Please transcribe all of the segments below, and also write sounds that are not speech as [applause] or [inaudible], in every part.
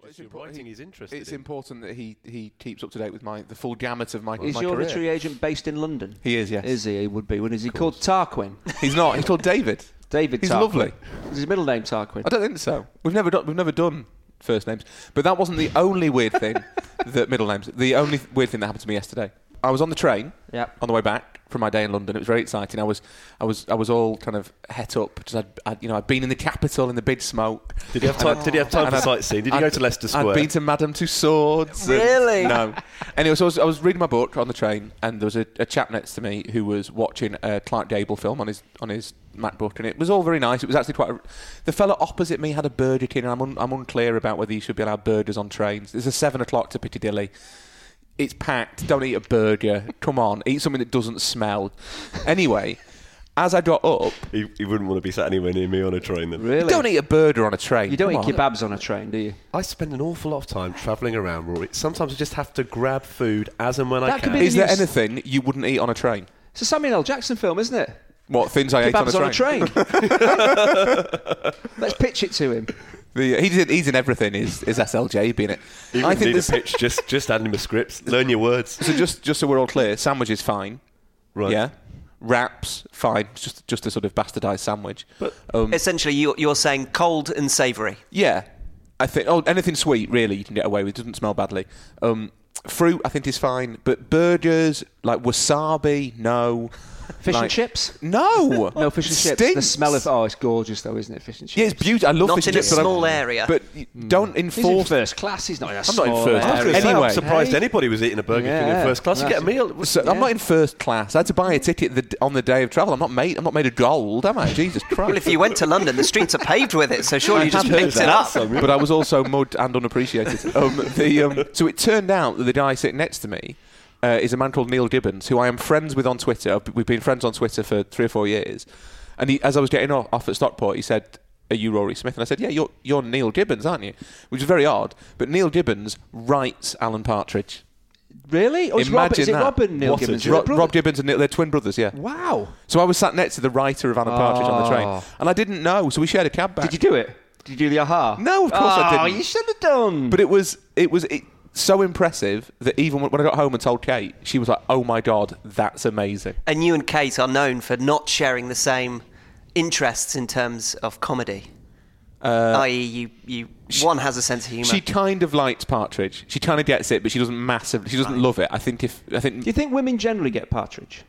not just It's your important- writing he's interested It's in. important that he, he keeps up to date with my the full gamut of my, Is my your career. literary agent based in London? He is, yes. Is he? He would be. What is he called? Tarquin. He's not. He's called David. David. He's Tarquin. lovely. Is his middle name Tarquin? I don't think so. We've never done. We've never done first names. But that wasn't the only weird thing. [laughs] that middle names. The only weird thing that happened to me yesterday. I was on the train. Yep. On the way back from my day in London, it was very exciting. I was, I was, I was all kind of het up. Just I'd, I'd, you know, I'd been in the capital in the big smoke. Did you have time? Did you have time And for sightseeing? Did you go I'd- to Leicester Square? I'd been to Madame Tussauds. and- Really? [laughs] no. Anyway, so I was, I was reading my book on the train, and there was a, a chap next to me who was watching a Clark Gable film on his on his MacBook, and it was all very nice. It was actually quite. A, the fellow opposite me had a Burger King, and I'm, un, I'm unclear about whether you should be allowed burgers on trains. There's a seven o'clock to Piccadilly. It's packed. Don't eat a burger. Come on, eat something that doesn't smell. Anyway, as I got up, He, you wouldn't want to be sat anywhere near me on a train. Then Really? you don't eat a burger on a train. You don't Come eat on. kebabs on a train, do you? I spend an awful lot of time travelling around, Rory. Sometimes I just have to grab food as and when I That could can. be Is there anything you wouldn't eat on a train? It's a Samuel L. Jackson film, isn't it? What things I ate on a Kebabs train? on a train. [laughs] Let's pitch it to him. The, he's, in, he's in everything. Is is SLJ being it? You I think need this. a pitch. Just just add him a script. Learn your words. So just just so we're all clear, sandwich is fine. Right. Yeah. Wraps fine. Just just a sort of bastardized sandwich. But- um, Essentially, you, you're saying cold and savoury. yeah, I think. Oh, anything sweet really you can get away with. Doesn't smell badly. Um, fruit I think is fine, but burgers like wasabi, no. Fish and chips? No. No fish and chips. The smell of oh, it's gorgeous though, isn't it? Fish and chips. Yeah, it's beautiful. I love Not fish and chips. Not in a chips, but I- small area. But don't He's in enforce. first class. He's not in a I'm small not in first I was class. gonna say, Anyway. I'm surprised Hey. anybody was eating a Burger King in first class. You get a meal. So I'm not in first class. I had to buy a ticket the, on the day of travel. I'm not made. I'm not made of gold, am I? Jesus Christ! Well, if you went to London, the streets are paved with it, so surely you just heard picked it that. up. but I was also mud and unappreciated. Um, the, um, so it turned out that the guy sitting next to me uh, is a man called Neil Gibbons, who I am friends with on Twitter. We've been friends on Twitter for three or four years. And he, as I was getting off, off at Stockport, he said, "Are you Rory Smith?" And I said, "Yeah, you're you're Neil Gibbons, aren't you?" Which is very odd. But Neil Gibbons writes Alan Partridge. Really? Or is, Robert, Imagine is it that. Robin Neil What Gibbons? it Rob, Gibbons and Neil, they're twin brothers, yeah. Wow. So I was sat next to the writer of Alan Partridge on the train, Oh. and I didn't know. So we shared a cab back. Did you do it? Did you do the aha? No, of course I oh, didn't. you should have done. But it was it was it, so impressive that even when, when I got home and told Kate, she was like, "Oh my god, that's amazing." And you and Kate are known for not sharing the same interests in terms of comedy. Uh, i.e., you, you one has a sense of humour. She kind of likes Partridge. She kind of gets it, but she doesn't massively. She doesn't love it. I think if I think do you think women generally get partridge?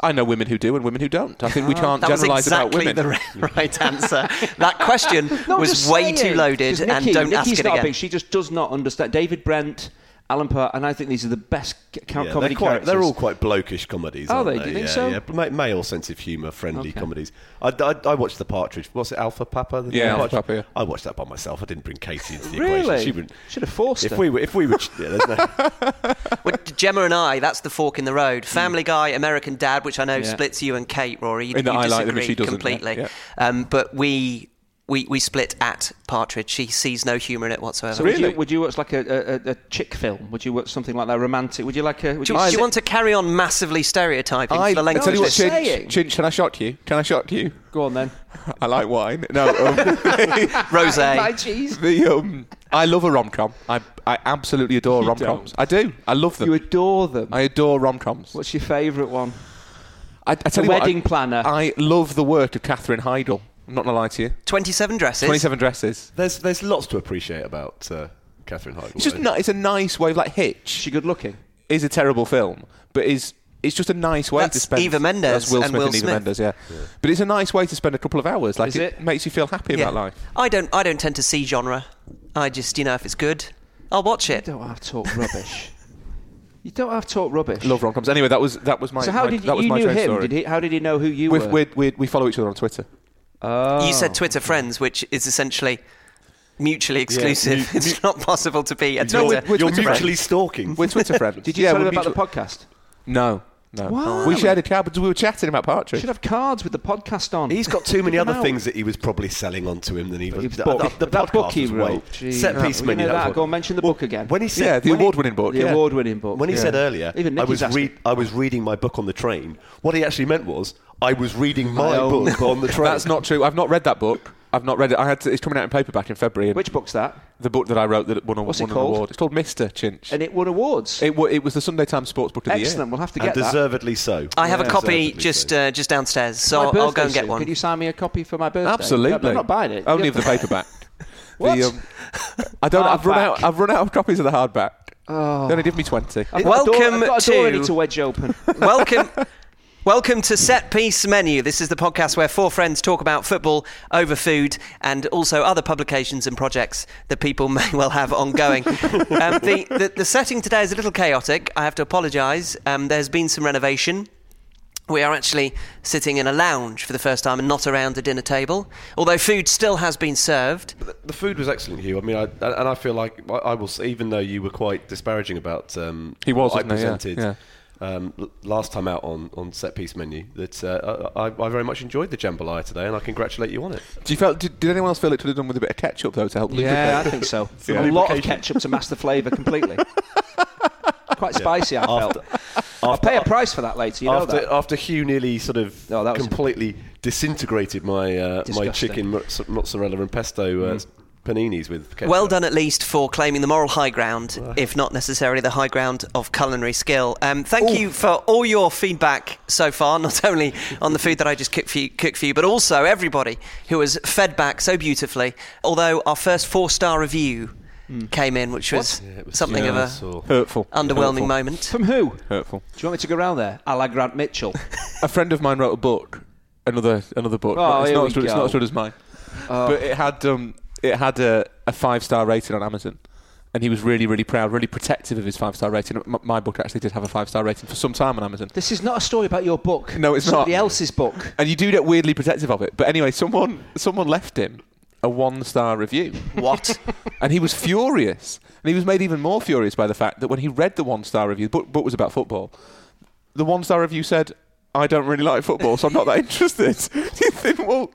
I know women who do and women who don't. I think we ah, can't that was generalise about exactly women. the [laughs] right answer. That question [laughs] No, was way saying. too loaded, 'Cause and don't Nikki's ask it again. Big, she just does not understand. David Brent, Alan Part, and I think these are the best c- co- Yeah, comedy they're, quite, characters. they're all quite blokish comedies. Are aren't they? they? Do you think yeah, so? Yeah, ma- male sense of humour, friendly Okay. comedies. I, I, I watched the Partridge. Was it Alpha Papa? The Yeah, Alpha Papa, yeah. I watched that by myself. I didn't bring Katie into the really. equation. She would. Should have forced If her. we were, if we were, yeah, there's no, [laughs] Well, Gemma and I, that's the fork in the road. Family Guy, American Dad, which I know Yeah. splits you and Kate, Rory. You, In that you I like them disagree she doesn't, completely. yeah. Um, but we, we we split at Partridge. She sees no humour in it whatsoever. so would Really? you, would you watch like a, a, a chick film? Would you watch something like that romantic? Would you like a? Would do, you, you, do you want to carry on massively stereotyping I, for the I length tell of you what, this? just Chinch, saying. Chinch, can I shock you? Can I shock you? Go on then. [laughs] I like wine. No, um, [laughs] Rose. My cheese. the um, I love a rom com. I I absolutely adore You rom coms. I do. I love them. You adore them. I adore rom coms. What's your favourite one? I, I tell The you what, Wedding I, Planner. I love the work of Catherine Heigl. I'm not gonna lie to you. 27 dresses. Twenty-seven dresses. there's there's lots to appreciate about uh, Catherine Heigl. It's just ni- it's a nice way of like Hitch Is she good looking? is a terrible film, but is it's just a nice way to That's spend. Eva Mendes That's Will and Smith Will and Eva Smith. Mendes, yeah. But it's a nice way to spend a couple of hours. Like Is it, it? makes you feel happy Yeah. about life. I don't. I don't tend to see genre. I just, you know, if it's good, I'll watch You it. don't have to talk rubbish. you don't have to talk rubbish. Love rom coms. Anyway, that was that was my. so how my- did you, was you my knew train him? story. Did he, how did he know who you we were? we we we follow each other on Twitter. Oh. You said oh. Twitter friends, which is essentially mutually exclusive. mu- [laughs] it's not possible to be a No, Twitter. we're- we're You're Twitter friends. mutually stalking. We're Twitter friends. [laughs] Did you yeah, tell we're him about mutual- the podcast? No, no. Why? We shared a cab, but we were chatting about Partridge. should have cards with the podcast on. He's got too many other things that he was probably selling onto him than he was. The, book. the- the that book he wrote. way- set piece you menu. know that that. Go and mention the Well, book again. When he said, yeah, the award-winning book. the yeah. award-winning book. When he yeah. said earlier, even I was asked read, it. I was reading my book on the train. What he actually meant was I was reading my My book on the [laughs] train. That's not true. I've not read that book. I've not read it. I had to, it's coming out in paperback in February. Which book's that? the book that I wrote that won, a, What's it an called? award. It's called Mister Chinch. And it won awards. it, wa- it was the Sunday Times Sports Book of the Year. Excellent. We'll have to and get that. deservedly so. I have Yeah. a copy just so. uh, just downstairs, so I'll, I'll go and get soon. one. Could you sign me a copy for my birthday? Absolutely. I'm not buying it. Only Yeah. of the paperback. [laughs] What? The, um, I don't. I've run out. I've run out of copies of the hardback. Oh. They only give me twenty. I've got a door- Welcome I've got a door I to- need to wedge [laughs] open. welcome. Welcome to Set Piece Menu. This is the podcast where four friends talk about football over food and also other publications and projects that people [laughs] may well have ongoing. [laughs] um, the, the, the setting today is a little chaotic. I have to apologise. Um, there's been some renovation. We are actually sitting in a lounge for the first time and not around a dinner table, although food still has been served. The food was excellent, Hugh. I mean, I, and I feel like I I will, even though you were quite disparaging about um, He was, what I wasn't he? Yeah, presented yeah. Um, last time out on, on set piece menu, that uh, I, I very much enjoyed the jambalaya today, and I congratulate you on it. Do you felt? Did, did anyone else feel it could have done with a bit of ketchup though to help? yeah, I think so. [laughs] Yeah. A lot of ketchup to mask the flavour completely. [laughs] Quite spicy, I After, felt. I'll pay a price for that later. You know after, that. after Hugh nearly sort of Oh, that was- completely disintegrated my uh, my chicken mozzarella and pesto uh, paninis with ketchup. Well done, at least, for claiming the moral high ground, if not necessarily the high ground of culinary skill. Um, thank you for all your feedback so far, [laughs] not only on the food that I just cooked for you, cooked for you but also everybody who has fed back so beautifully. Although our first four star review came in, which was, Yeah, was something of a Hurtful. underwhelming Hurtful. moment. From who? Hurtful. Do you want me to go round there? A la Grant Mitchell. [laughs] A friend of mine wrote a book, another another book. Oh, it's, here not we as good, it's not as good as mine, Oh. but it had um, it had a, a five star rating on Amazon, and he was really really proud, really protective of his five star rating. M- my book actually did have a five star rating for some time on Amazon. This is not a story about your book. No, it's not. Somebody not. else's book. And you do get weirdly protective of it. But anyway, someone someone left him a one star review. What? [laughs] and he was furious. And he was made even more furious by the fact that when he read the one star review, the book, book was about football, the one star review said, I don't really like football, so I'm not that [laughs] interested. [laughs] you think, well,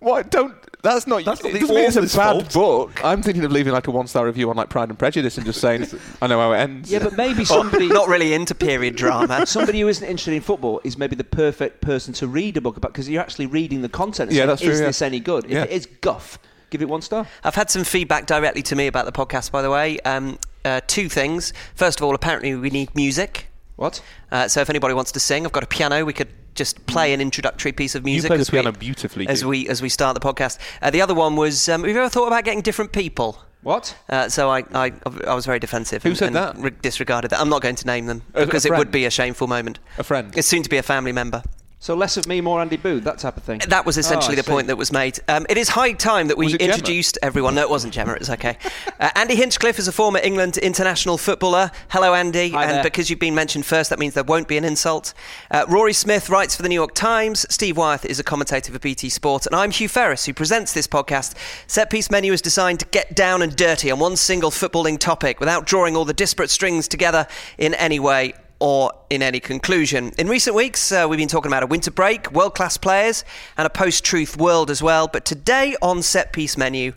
why don't. That's not. That's not it the doesn't mean it's a bad fault. book. I'm thinking of leaving like a one star review on like Pride and Prejudice and just saying, [laughs] I know how it ends. Yeah, but maybe [laughs] somebody. not really into period drama. [laughs] Somebody who isn't interested in football is maybe the perfect person to read a book about because you're actually reading the content. and Yeah, saying, that's true, Is yeah. this any good? If Yeah. it is guff, give it one star. I've had some feedback directly to me about the podcast, by the way. Um, uh, two things. First of all, apparently we need music. What? Uh, so if anybody wants to sing, I've got a piano. We could just play an introductory piece of you music play the as we- beautifully. as we as we start the podcast. Uh, the other one was: um, Have you ever thought about getting different people? What? Uh, so I, I I was very defensive. Who and, said that? re- disregarded that. I'm not going to name them because it would be a shameful moment. a friend. It's soon to be a family member. So less of me, more Andy Booth, that type of thing. That was essentially Oh, the point that was made. Um, it is high time that we Gemma? introduced everyone. No, it wasn't Gemma. It's was okay. Uh, Andy Hinchcliffe is a former England international footballer. Hello, Andy. Hi and there. because you've been mentioned first, that means there won't be an insult. Uh, Rory Smith writes for the New York Times. Steve Wyeth is a commentator for BT Sport. And I'm Hugh Ferris, who presents this podcast. Set Piece Menu is designed to get down and dirty on one single footballing topic without drawing all the disparate strings together in any way or in any conclusion. In recent weeks, uh, we've been talking about a winter break, world class players, and a post truth world as well. But today on Set Piece Menu,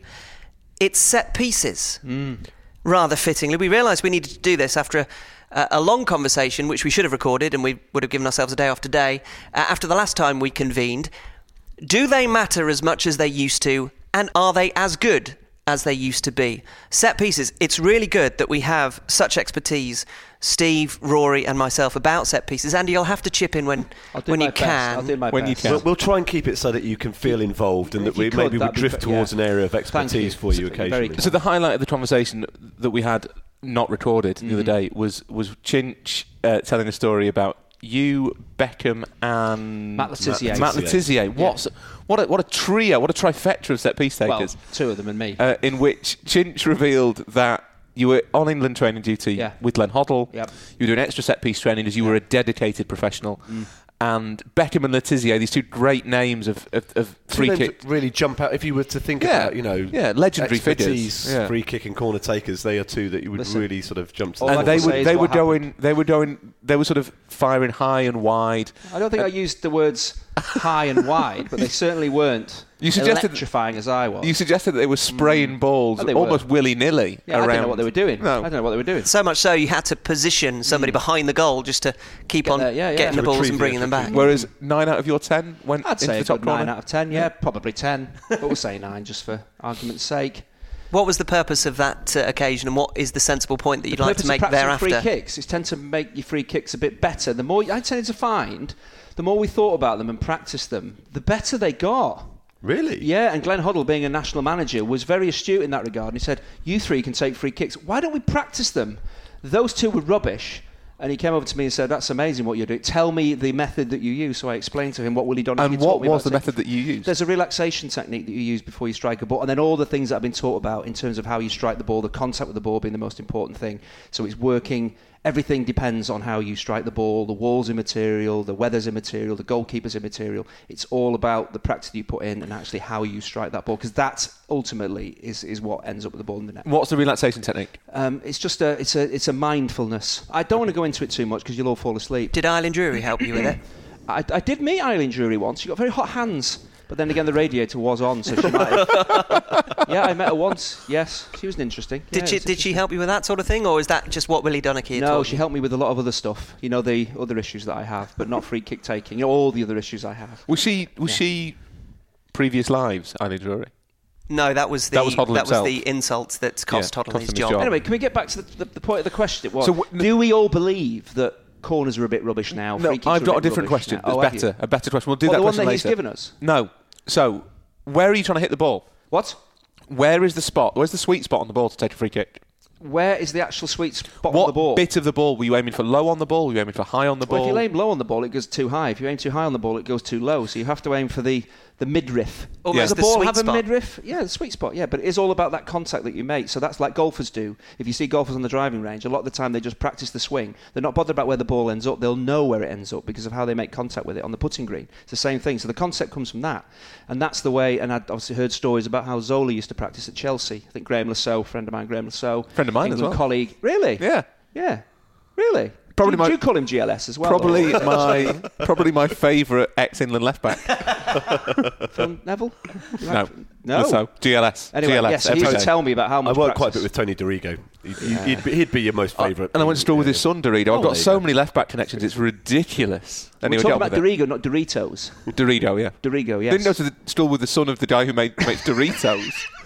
it's set pieces. Rather fittingly, we realised we needed to do this after a, a long conversation, which we should have recorded, and we would have given ourselves a day off today. Uh, after the last time we convened, do they matter as much as they used to, and are they as good as they used to be? Set pieces. It's really good that we have such expertise, Steve, Rory, and myself about set pieces. Andy, you'll have to chip in when when you best. can. I'll do my When you can. We'll, we'll try and keep it so that you can feel involved and If that we could, maybe we that'd drift be- towards yeah. an area of expertise you. for you It's occasionally. So the highlight of the conversation that we had not recorded the other Mm-hmm. day was was Chinch uh, telling a story about you, Beckham, and Matt Le Tissier. Matt Le Tissier. What's what a what a trio, what a trifecta of set piece takers. well, two of them and me. uh, in which Chinch revealed that you were on England training duty Yeah. with Glenn Hoddle. Yep. You were doing extra set piece training as you were a dedicated professional. Mm. And Beckham and Le Tissier, these two great names of, of, of free names kick. really jump out if you were to think Yeah. about you know Yeah, legendary figures. Yeah. free kick and corner takers. They are two that you would Listen, really sort of jump to. all the and they would they what were going they were going they were sort of firing high and wide. I don't think I used the words high and wide, but they certainly weren't You suggested- electrifying as I was. You suggested that they were spraying balls Oh, almost willy nilly yeah, around. I don't know what they were doing. No. I don't know what they were doing. So much so you had to position somebody behind the goal just to keep Get on there, yeah, yeah. getting the balls and bringing them back. Whereas nine out of your ten went I'd into say the top good corner. nine out of ten. Yeah, probably ten, but we'll say nine just for argument's sake. What was the purpose of that uh, occasion, and what is the sensible point that you'd the like to make of practicing thereafter? free kicks is tend to make your free kicks a bit better. The more I tended to find, the more we thought about them and practiced them, the better they got. Really? Yeah, and Glenn Hoddle, being a national manager, was very astute in that regard. And he said, "You three can take free kicks. Why don't we practice them?" Those two were rubbish. And he came over to me and said, "That's amazing what you're doing. Tell me the method that you use." So I explained to him what Willie Donachie And what me was the method that you used? there's a relaxation technique that you use before you strike a ball, and then all the things that I've been taught about in terms of how you strike the ball, the contact with the ball being the most important thing. So it's working. Everything depends on how you strike the ball. The wall's immaterial, the weather's immaterial, the goalkeeper's immaterial. It's all about the practice that you put in and actually how you strike that ball, because that ultimately is, is what ends up with the ball in the net. What's the relaxation technique? Um, it's just a it's a it's a mindfulness. I don't want to go into it too much because you'll all fall asleep. Did Eileen Drewery help you with it? [clears throat] I, I did meet Eileen Drewery once. She got very hot hands. But then again, the radiator was on, so she might have. [laughs] yeah, I met her once. Yes, she was interesting. Did Yeah, she it's did she help you with that sort of thing, or is that just what Willie Donachie had No, she you? helped me with a lot of other stuff. You know, the other issues that I have, but not free kick taking. You know, all the other issues I have. Was she was she previous lives, Eileen Drewery? No, that was the That was Hoddle that was the insult that cost Yeah, Hoddle cost his his job. job. Anyway, can we get back to the, the, the point of the question? It was, So w- do we all believe that corners are a bit rubbish now? No, I've got a bit different question. now? Oh, better. A better question. We'll do What, that the one that later. he's given us? No. So, where are you trying to hit the ball? What? Where is the spot? Where's the sweet spot on the ball to take a free kick? Where is the actual sweet spot what on the ball? bit of the ball were you aiming for? Low on the ball? Were you aiming for high on the Well, ball? if you aim low on the ball, it goes too high. If you aim too high on the ball, it goes too low. So you have to aim for the, the midriff. Oh, Almost Does the the ball have spot. a midriff? Yeah, the sweet spot. Yeah, but it is all about that contact that you make. So that's like golfers do. If you see golfers on the driving range, a lot of the time they just practice the swing. They're not bothered about where the ball ends up. They'll know where it ends up because of how they make contact with it on the putting green. It's the same thing. So the concept comes from that, and that's the way. And I'd obviously heard stories about how Zola used to practice at Chelsea. I think Graeme Le Saux, friend of mine, Graeme Le Saux, Friend of mine as well. colleague. Really? Yeah. Yeah. Really? Probably do, my- do you call him GLS as well? Probably or- my probably my favourite ex-England left back. [laughs] Phil Neville? You No, no. So GLS. Anyway, GLS. yes, he every used to tell me about how I much. worked quite a bit with Tony Dorigo. He'd, he'd, be, he'd be your most favourite. and I went to school with his son Dorito. Oh, I've got there so go. many left back connections. It's ridiculous. We're Anyway, talking about with it. Dorigo, not Doritos. Dorito, yeah. Dorigo, yes. Didn't go to the school with the son of the guy who made makes Doritos. [laughs]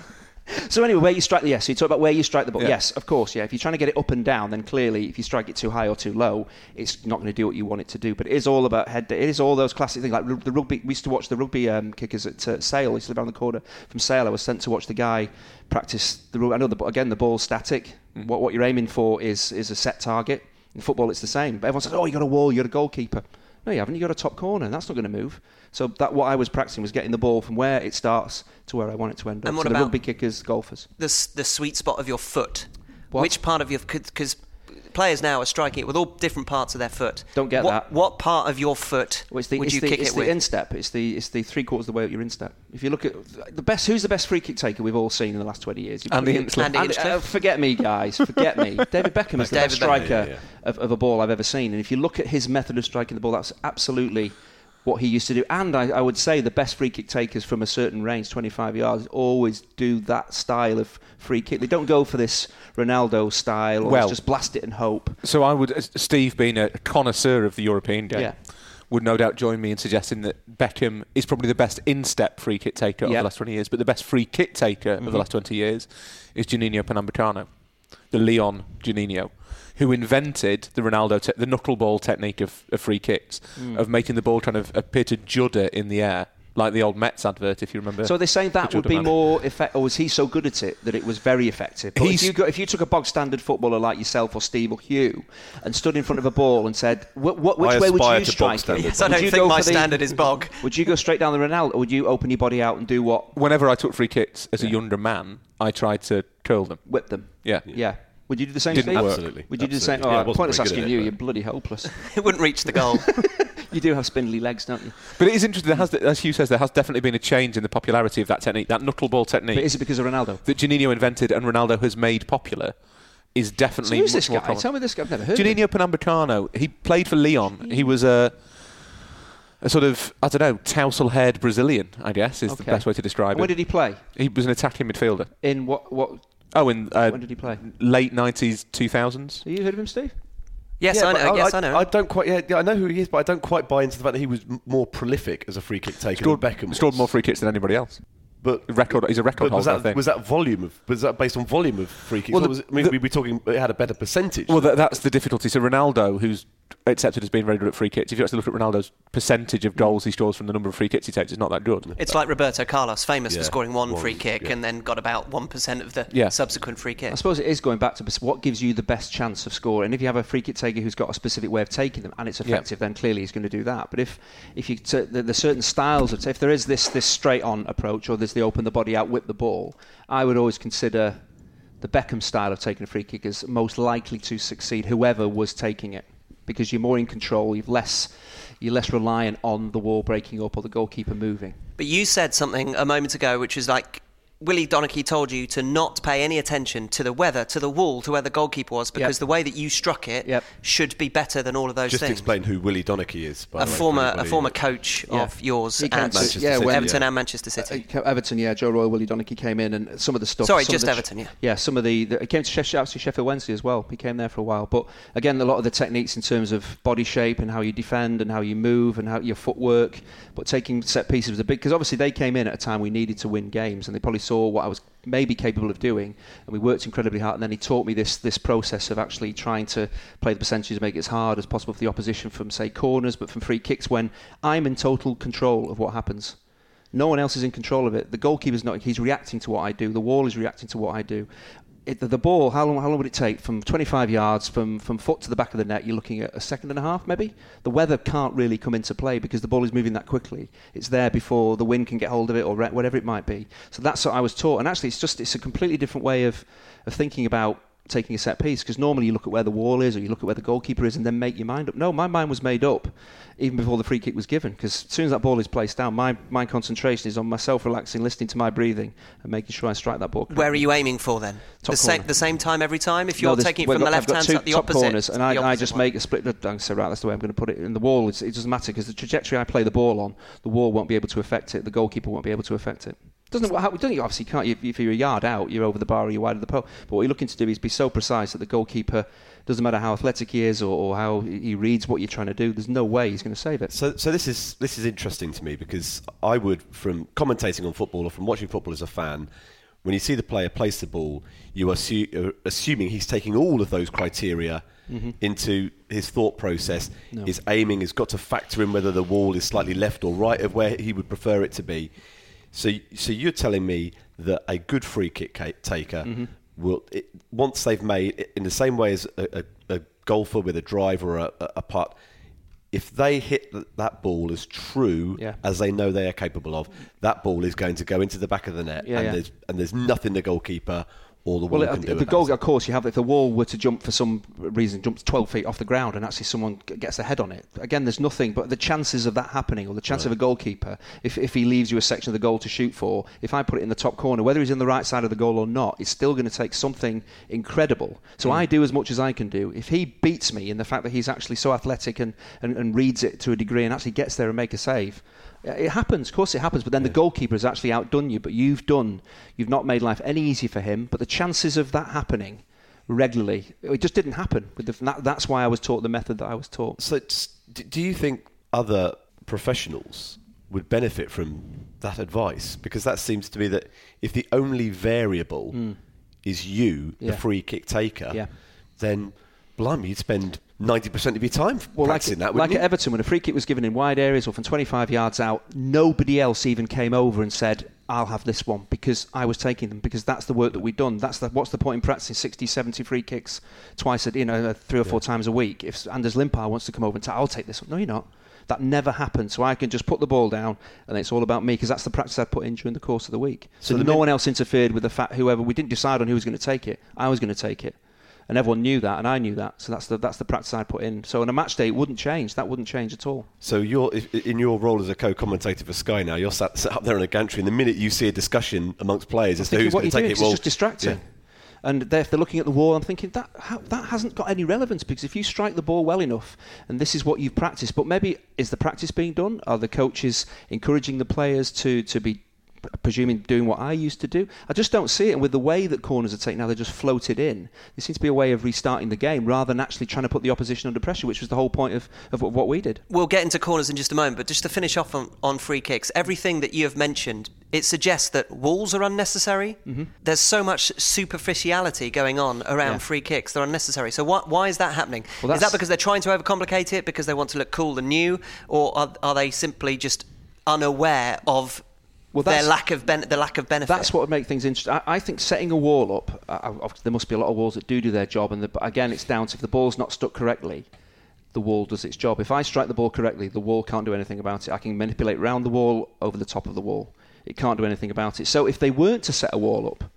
So anyway, where you strike the yes, so you talk about where you strike the ball. Yeah. Yes, of course, yeah. If you're trying to get it up and down, then clearly, if you strike it too high or too low, it's not going to do what you want it to do. But it is all about head. It is all those classic things like the rugby. We used to watch the rugby um, kickers at uh, Sale. I used to live around the corner from Sale. I was sent to watch the guy practice the. ru- I know the again the ball's static. Mm. What what you're aiming for is is a set target. In football, it's the same. But everyone says, "Oh, you got a wall, you got a goalkeeper." No, you haven't. You got a top corner, and that's not going to move. So that what I was practicing was getting the ball from where it starts to where I want it to end up. And what so the about- rugby kickers, golfers. the the sweet spot of your foot. What? Which part of your because players now are striking it with all different parts of their foot. Don't get what, that. What part of your foot Well, it's the, would it's you the, kick it's the instep. It's the it's the three quarters of the way up your instep. If you look at the best, who's the best free kick taker we've all seen in the last twenty years? You Andy put- Hinchcliffe. Andy Hinchcliffe. uh, forget me, guys. Forget me. [laughs] David Beckham is the David best striker Yeah, yeah, Of, of a ball I've ever seen. And if you look at his method of striking the ball, that's absolutely what he used to do. And I, I would say the best free kick takers from a certain range, 25 yards, always do that style of free kick. They don't go for this Ronaldo style or Well- just blast it and hope. So I would, Steve, being a connoisseur of the European game, Yeah. would no doubt join me in suggesting that Beckham is probably the best in-step free kick taker of the last 20 years, but the best free kick taker of the mm-hmm. last 20 years is Juninho Pernambucano, the Lyon Juninho, who invented the Ronaldo, te- the knuckleball technique of, of free kicks, hmm. of making the ball kind of appear to judder in the air, like the old Mets advert, if you remember. So they're saying that the would be Man. more effective, or was he so good at it that it was very effective? But if you, go, if you took a bog standard footballer like yourself or Steve or Hugh and stood in front of a ball and said, "What, what, which I way would aspire you to bog strike standard it?" Yes, I don't you think my the- standard is bog. Would you go straight down the Ronaldo, or would you open your body out and do what? Whenever I took free kicks as a younger man, I tried to curl them. Whip them? Yeah. Yeah. Would you do the same? Didn't Steve? work. Absolutely. Would you do the same? Absolutely. Yeah, I Oh, wasn't pointless very good asking at you. it, You're bloody hopeless. [laughs] it wouldn't reach the goal. [laughs] you do have spindly legs, don't you? But it is interesting. There has, as Hugh says, there has definitely been a change in the popularity of that technique, that knuckleball technique But is it because of Ronaldo? that Juninho invented and Ronaldo has made popular. Is So definitely who's much this more guy? common. Tell me this guy. I've never heard. of him. Juninho Pernambucano. He played for Lyon. He was a. a sort of I don't know tousle-haired Brazilian. I guess is the Okay. best way to describe Where it. did he play? he was an attacking midfielder. In what? What? Oh, in uh, when did he play? late nineties, two thousands. Have you heard of him, Steve? Yes, Yeah, I but know. yes, I, know. I don't quite. Yeah, yeah, I know who he is, but I don't quite buy into the fact that he was m- more prolific as a free kick taker Scored, than Beckham. Was. scored more free kicks than anybody else. but Record. He's a record But was holder. I that think. was that volume of was that based on volume of free kicks? Well, the- was it, I mean, the- we were talking. It had a better percentage. Well, that, that's the difficulty. So Ronaldo, who's accepted as being very good at free kicks, if you actually look at Ronaldo's percentage of goals he scores from the number of free kicks he takes, it's not that good. it's like Roberto Carlos, famous Yeah, for scoring one one, free kick yeah. and then got about 1% of the Yeah. subsequent free kick. I suppose it is going back to what gives you the best chance of scoring. And if you have a free kick taker who's got a specific way of taking them and it's Yeah. effective, then clearly he's going to do that. But if if you t- there- there's certain styles of if there is this this straight on approach or there's the open the body out, whip the ball, I would always consider the Beckham style of taking a free kick as most likely to succeed. Whoever was taking it, because you're more in control, you've less you're less reliant on the wall breaking up or the goalkeeper moving. But you said something a moment ago, which is like Willie Donachie told you to not pay any attention to the weather, to the wall, to where the goalkeeper was, because Yep. the way that you struck it Yep. should be better than all of those just to things. explain who Willie Donachie is. By a the way, former, a former coach Yeah. of yours He came and to- Manchester yeah, City, when- Everton yeah. and Manchester City. Uh, Everton, yeah, Joe Royle, Willie Donachie came in, and some of the stuff. Sorry, just the Everton, yeah. Yeah, some of the, the he came to Sheffield, actually Sheffield Wednesday as well. He came there for a while, but again, a lot of the techniques in terms of body shape and how you defend and how you move and how your footwork. But taking set pieces was a big because obviously they came in at a time we needed to win games, and they probably saw what I was maybe capable of doing, and we worked incredibly hard. And then he taught me this this process of actually trying to play the percentages, make it as hard as possible for the opposition from say corners, but from free kicks when I'm in total control of what happens. No one else is in control of it. The goalkeeper's not. He's reacting to what I do. The wall is reacting to what I do. It, the, ball. How long? How long would it take from 25 yards from from foot to the back of the net? You're looking at a second and a half, maybe. The weather can't really come into play because the ball is moving that quickly. It's there before the wind can get hold of it or whatever it might be. So that's what I was taught. And actually, it's just it's a completely different way of of thinking about taking a set piece because normally you look at where the wall is or you look at where the goalkeeper is and then make your mind up. No, my mind was made up even before the free kick was given because as soon as that ball is placed down, my, my concentration is on myself relaxing, listening to my breathing and making sure I strike that ball. Where are you aiming for then? Top the same, the same time every time. If you're there's- taking it from the got- I've left hand side, the top opposite. corners, and the I, I just one. make a split. I say, right, that's the way I'm going to put it. In the wall, it's, it doesn't matter because the trajectory I play the ball on, the wall won't be able to affect it. The goalkeeper won't be able to affect it. Doesn't how, doesn't you obviously can't you, if you're a yard out, you're over the bar or you're wide of the post. But what you're looking to do is be so precise that the goalkeeper doesn't matter how athletic he is or, or how he reads what you're trying to do. There's no way he's going to save it. So, so this is this is interesting to me because I would, from commentating on football or from watching football as a fan, when you see the player place the ball, you are assu- uh, assuming he's taking all of those criteria into his thought process. No. His aiming has got to factor in whether the wall is slightly left or right of where he would prefer it to be. So, so you're telling me that a good free kick taker mm-hmm. will, it, once they've made, in the same way as a, a, a golfer with a drive or a, a, putt, if they hit th- that ball as true Yeah. as they know they are capable of, that ball is going to go into the back of the net, Yeah, and yeah. there's and there's nothing the goalkeeper or the wall Well, the goal, of course, you have. If the wall were to jump for some reason, jumps 12 feet off the ground, and actually someone gets a head on it, again, there's nothing. But the chances of that happening, or the chance of a goalkeeper, if, if he leaves you a section of the goal to shoot for, if I put it in the top corner, whether he's in the right side of the goal or not, it's still going to take something incredible. So I do as much as I can do. If he beats me in the fact that he's actually so athletic and, and, and reads it to a degree and actually gets there and make a save. Yeah, It happens, of course it happens, but then the goalkeeper has actually outdone you. But you've done, you've not made life any easier for him. But the chances of that happening regularly, it just didn't happen. With the, that, that's why I was taught the method that I was taught. So, do you think other professionals would benefit from that advice? Because that seems to be that if the only variable is you, Mm. Yeah. the free kick taker, Yeah. then blimey, you'd spend ninety percent of your time Well, like, practicing that. like wouldn't at? Everton, when a free kick was given in wide areas or from 25 yards out, nobody else even came over and said, I'll have this one because I was taking them because that's the work that we've done. That's the, what's the point in practicing 60, 70 free kicks twice, a, you know, uh, three or four times a week? If Anders Limpar wants to come over and say, I'll take this one. No, you're not. That never happened. So I can just put the ball down and it's all about me because that's the practice I put in during the course of the week. So, So no min- one else interfered with the fact, whoever, we didn't decide on who was going to take it. I was going to take it and everyone knew that, and I knew that. So that's the that's the practice I put in. So on a match day, it wouldn't change. That wouldn't change at all. So you're in your role as a co-commentator for Sky now. You're sat, sat up there in a gantry, and the minute you see a discussion amongst players as to who's going to take doing? it, well, it's just distracting. yeah. And they're, if they're looking at the wall, I'm thinking that how, that hasn't got any relevance because if you strike the ball well enough, and this is what you've practiced, but maybe is the practice being done? Are the coaches encouraging the players to to be presuming doing what I used to do. I just don't see it. And with the way that corners are taken now, they're just floated in. There seems to be a way of restarting the game rather than actually trying to put the opposition under pressure, which was the whole point of, of what we did. We'll get into corners in just a moment, but just to finish off on, on free kicks, everything that you have mentioned, it suggests that walls are unnecessary. Mm-hmm. There's so much superficiality going on around Yeah. free kicks; they're unnecessary. So why, why is that happening? Well, is that because they're trying to overcomplicate it because they want to look cool and new, or are, are they simply just unaware of Well, their lack of ben- the lack of benefit? That's what would make things interesting. I, I think setting a wall up, uh, obviously there must be a lot of walls that do do their job, and the, again, it's down to if the ball's not stuck correctly, the wall does its job. If I strike the ball correctly, the wall can't do anything about it. I can manipulate round the wall, over the top of the wall. It can't do anything about it. So if they weren't to set a wall up,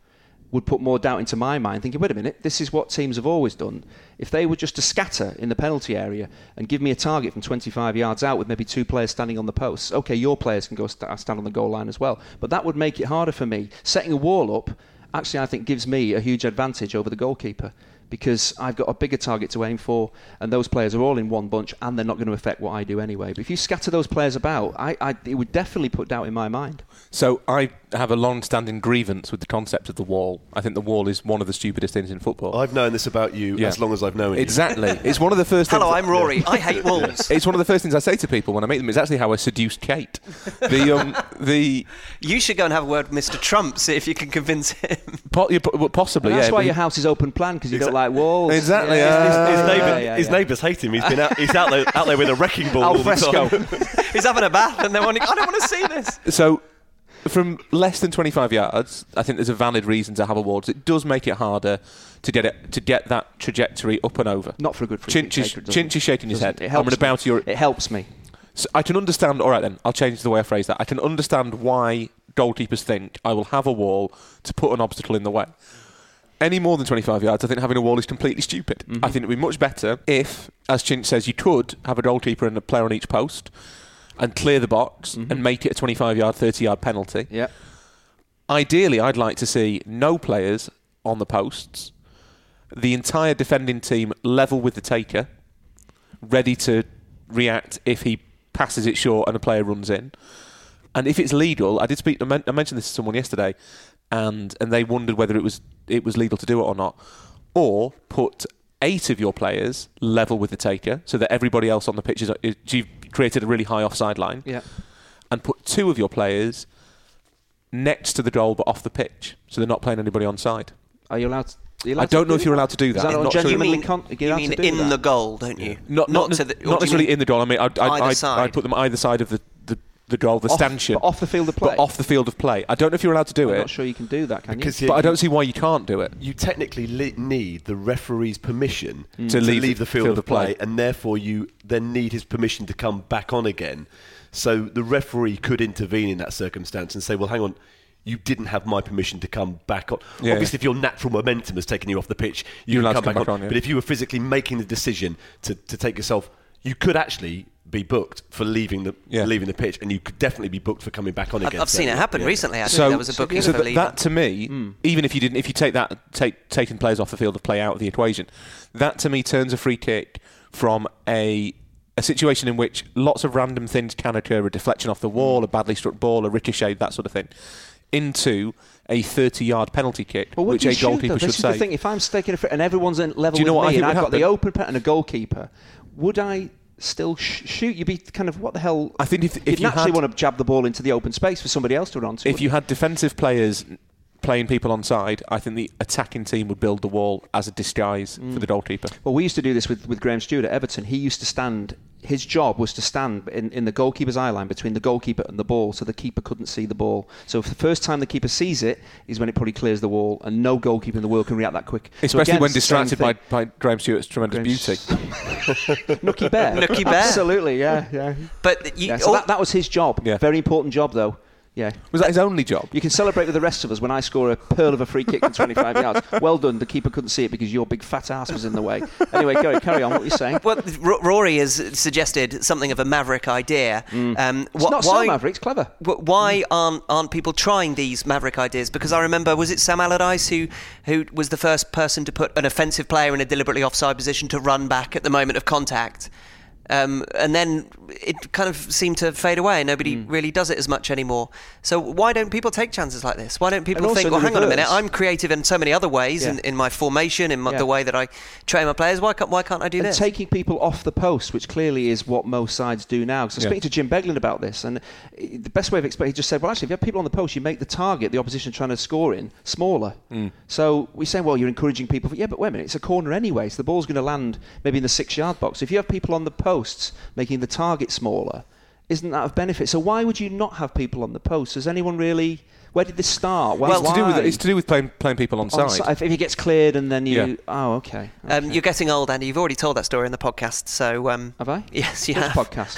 would put more doubt into my mind, thinking, wait a minute, this is what teams have always done. If they were just to scatter in the penalty area and give me a target from 25 yards out with maybe two players standing on the posts, okay, your players can go st- stand on the goal line as well. But that would make it harder for me. Setting a wall up, actually, I think gives me a huge advantage over the goalkeeper because I've got a bigger target to aim for, and those players are all in one bunch, and they're not going to affect what I do anyway. But if you scatter those players about, I, I, it would definitely put doubt in my mind. So I have a long-standing grievance with the concept of the wall. I think the wall is one of the stupidest things in football. I've known this about you Yeah. as long as I've known you. Exactly. it's one of the first. [laughs] Hello, things I'm Rory. I hate walls. [laughs] It's one of the first things I say to people when I meet them. It's actually how I seduced Kate. The um, [laughs] the You should go and have a word with Mr. Trump, see if you can convince him. po- possibly And that's yeah. why your house is open plan because you don't Exact- like walls. Exactly, Yeah. his, Uh, neighbour, yeah, yeah, his neighbours hate him. He's been out, he's out there, out there with a wrecking ball Al all the fresco. time. [laughs] He's having a bath and they're wanting, I don't want to see this. So, from less than 25 yards, I think there's a valid reason to have a wall. 'cause It does make it harder to get it to get that trajectory up and over. Not for a good free Chinch is, taker, it doesn't. Chinch is shaking his head. It I'm helps bow me. your. It helps me. So I can understand. All right, then I'll change the way I phrase that. I can understand why goalkeepers think I will have a wall to put an obstacle in the way. Any more than 25 yards, I think having a wall is completely stupid. Mm-hmm. I think it would be much better if, as Chint says, you could have a goalkeeper and a player on each post and clear the box mm-hmm. and make it a 25 yard, 30 yard penalty. Yeah. Ideally, I'd like to see no players on the posts, the entire defending team level with the taker, ready to react if he passes it short and a player runs in. And if it's legal, I did speak. I mentioned this to someone yesterday, and and they wondered whether it was it was legal to do it or not. Or put eight of your players level with the taker, so that everybody else on the pitch is. is you've created a really high offside line Yeah. and put two of your players next to the goal but off the pitch, so they're not playing anybody on side. Are you allowed? To, you allowed I don't know do if you're allowed to do that. that not sure. You Genuinely mean, con- you're you mean in that? the goal, don't you? Not, not, to the, not do necessarily in the goal. I mean, I'd, I'd, Either I'd, side. I'd put them either side of the, the, the goal, the Off- stanchion. but off the field of play. But off the field of play. I don't know if you're allowed to do it. I'm not sure you can do that, can Because you? you- but I don't see why you can't do it. you technically li- need the referee's permission To to, leave leave, the the field, field of of play. play, and therefore you then need his permission to come back on again. So the referee could intervene in that circumstance and say, "Well, hang on." You didn't have my permission to come back on. Yeah, Obviously, yeah. if your natural momentum has taken you off the pitch, you You're can come to come back, back on. on, yeah. But if you were physically making the decision to, to take yourself, you could actually be booked for leaving the Yeah. leaving the pitch, and you could definitely be booked for coming back on again. I've seen it happen Yeah. recently. Actually, So, there was a booking so for that, leaving. that to me, Hmm. even if you didn't, if you take that, take taking players off the field of play out of the equation, that to me turns a free kick from a a situation in which lots of random things can occur, a deflection off the wall, a badly struck ball, a ricochet, that sort of thing, into a 30-yard penalty kick, Well, which a shoot, goalkeeper though? should is say. the thing. If I'm staking a free, and everyone's in level Do you know with what I me, think and would I've got the open pet and a goalkeeper, would I still sh- shoot? You'd be kind of what the hell? I think if- if you'd you naturally had- want to jab the ball into the open space for somebody else to run to. If you had defensive players playing people on side, I think the attacking team would build the wall as a disguise Mm. for the goalkeeper. Well, we used to do this with, with Graham Stuart at Everton. He used to stand, his job was to stand in, in the goalkeeper's eye line between the goalkeeper and the ball so the keeper couldn't see the ball. So if the first time the keeper sees it is when it probably clears the wall and no goalkeeper in the world can react that quick. So Especially again, when it's the same distracted by, by Graham Stuart's tremendous Graham's- beauty. [laughs] Nookie Bear. Nookie Bear. Absolutely, yeah, yeah. but you, yeah so all- that, that was his job. Yeah. Very important job, though. Yeah. Was that his only job? You can celebrate with the rest of us when I score a pearl of a free kick from 25 yards. [laughs] Well done. The keeper couldn't see it because your big fat ass was in the way. Anyway, Gary, carry on. What were you saying? Well, R- Rory has suggested something of a maverick idea. Um, Mm. It's not why, so maverick. It's clever. wh- Why aren't aren't people trying these maverick ideas? Because I remember, was it Sam Allardyce who who was the first person to put an offensive player in a deliberately offside position to run back at the moment of contact? Um, and then it kind of seemed to fade away. Nobody Mm. really does it as much anymore. So why don't people take chances like this? Why don't people And think, well, hang on a minute, I'm creative in so many other ways in, Yeah. in my formation, in my, Yeah. the way that I train my players. Why can't why can't I do and this? taking people off the post, which clearly is what most sides do now. So Yeah. speaking to Jim Beglin about this, and the best way of explaining, it, he just said, well, actually, if you have people on the post, you make the target the opposition trying to score in smaller. Mm. So we say, well, you're encouraging people. Yeah, but wait a minute, it's a corner anyway, so the ball's going to land maybe in the six-yard box. If you have people on the posts making the target smaller, isn't that of benefit? So why would you not have people on the post? Has anyone really? Where did this start? Why, Well, It's to do with it's to do with playing playing people on, On side. if if he gets cleared and then you, Yeah. oh, okay. Um, you're getting old, Andy. You've already told that story in the podcast. So um, have I? yes, you Which have. podcast?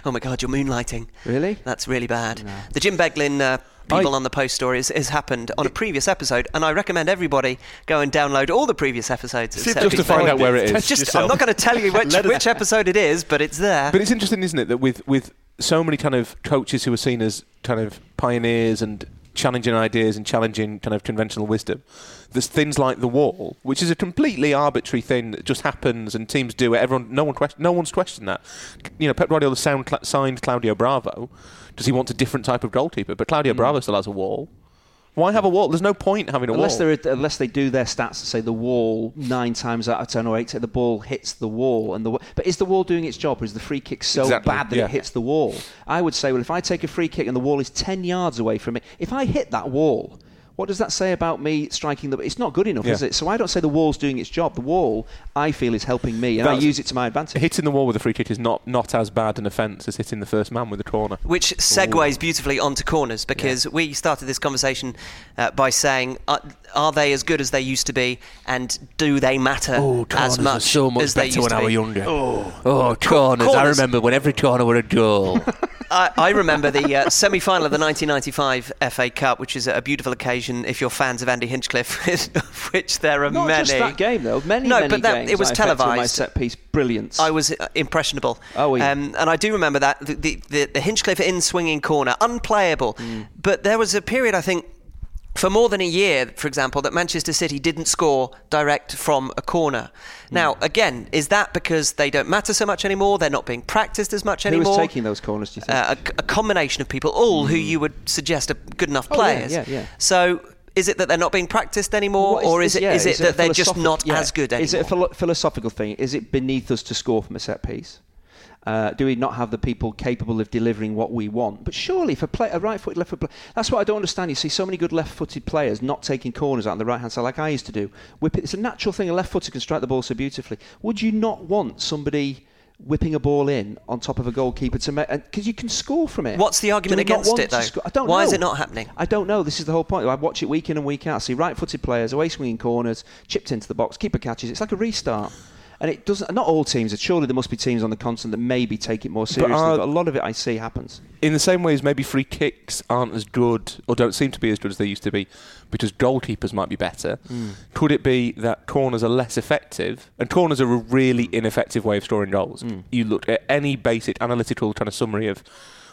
[laughs] oh my God, you're moonlighting. Really? That's really bad. No. The Jim Beglin uh, people I- on the post story has, has happened on a previous episode, and I recommend everybody go and download all the previous episodes. Just to find out where it is. Just, I'm not going to tell you [laughs] which, which episode it is, but it's there. But it's interesting, isn't it, that with with so many kind of coaches who are seen as kind of pioneers and challenging ideas and challenging kind of conventional wisdom, there's things like the wall, which is a completely arbitrary thing that just happens and teams do it. Everyone, no one, no one's questioned that. You know, Pep Guardiola sound, signed Claudio Bravo. Does he want a different type of goalkeeper? But Claudio hmm. Bravo still has a wall. Why have a wall? There's no point having a Unless, wall. unless they do their stats to say the wall nine times out of ten or eight, the ball hits the wall, and the but is the wall doing its job, or is the free kick so Exactly, bad that yeah. it hits the wall? I would say, well, if I take a free kick and the wall is ten yards away from it, if I hit that wall, what does that say about me striking the? It's not good enough, Yeah. is it? So I don't say the wall's doing its job. The wall, I feel, is helping me, and I use it to my advantage. Hitting the wall with a free kick is not, not as bad an offence as hitting the first man with a corner. Which segues beautifully onto corners because we started this conversation uh, by saying, are, are they as good as they used to be, and do they matter as much as they used to I be? younger. Oh, corners. I remember when every corner were a goal. [laughs] [laughs] I, I remember the uh, semi-final of the 1995 FA Cup, which is a beautiful occasion if you're fans of Andy Hinchcliffe, [laughs] which there are Not many. just that game though. Many, No, many but that- games it was I affected with My set piece brilliance. I was uh, impressionable. Oh, were you? um, and I do remember that the, the, the, the Hinchcliffe in swinging corner, unplayable. Mm. But there was a period, I think, for more than a year, for example, that Manchester City didn't score direct from a corner. Mm. Now, again, is that because they don't matter so much anymore? They're not being practiced as much Who anymore. was taking those corners? Do you think? uh, a, a combination of people, all who you would suggest are good enough players. Oh, yeah, yeah, yeah. So, is it that they're not being practiced anymore, What or is, it yeah, is it a that they're just not as good anymore? Is it a philo- philosophical thing? Is it beneath us to score from a set piece? Uh, do we not have the people capable of delivering what we want? But surely, a, play, a right-footed, left-footed player, that's what I don't understand. You see so many good left-footed players not taking corners out on the right-hand side, like I used to do. Whip it. It's a natural thing. A left-footer can strike the ball so beautifully. Would you not want somebody? Whipping a ball in on top of a goalkeeper to make because you can score from it. What's the argument against it, though? I don't Why know. is it not happening? I don't know. This is the whole point. I watch it week in and week out. I see right-footed players away swinging corners, chipped into the box, keeper catches. It's like a restart. And it doesn't. Not all teams. Surely there must be teams on the continent that maybe take it more seriously. are- But, a lot of it I see happens. in the same way as maybe free kicks aren't as good or don't seem to be as good as they used to be because goalkeepers might be better, hmm. could it be that corners are less effective? And corners are a really hmm. ineffective way of scoring goals. Hmm. You look at any basic analytical kind of summary of,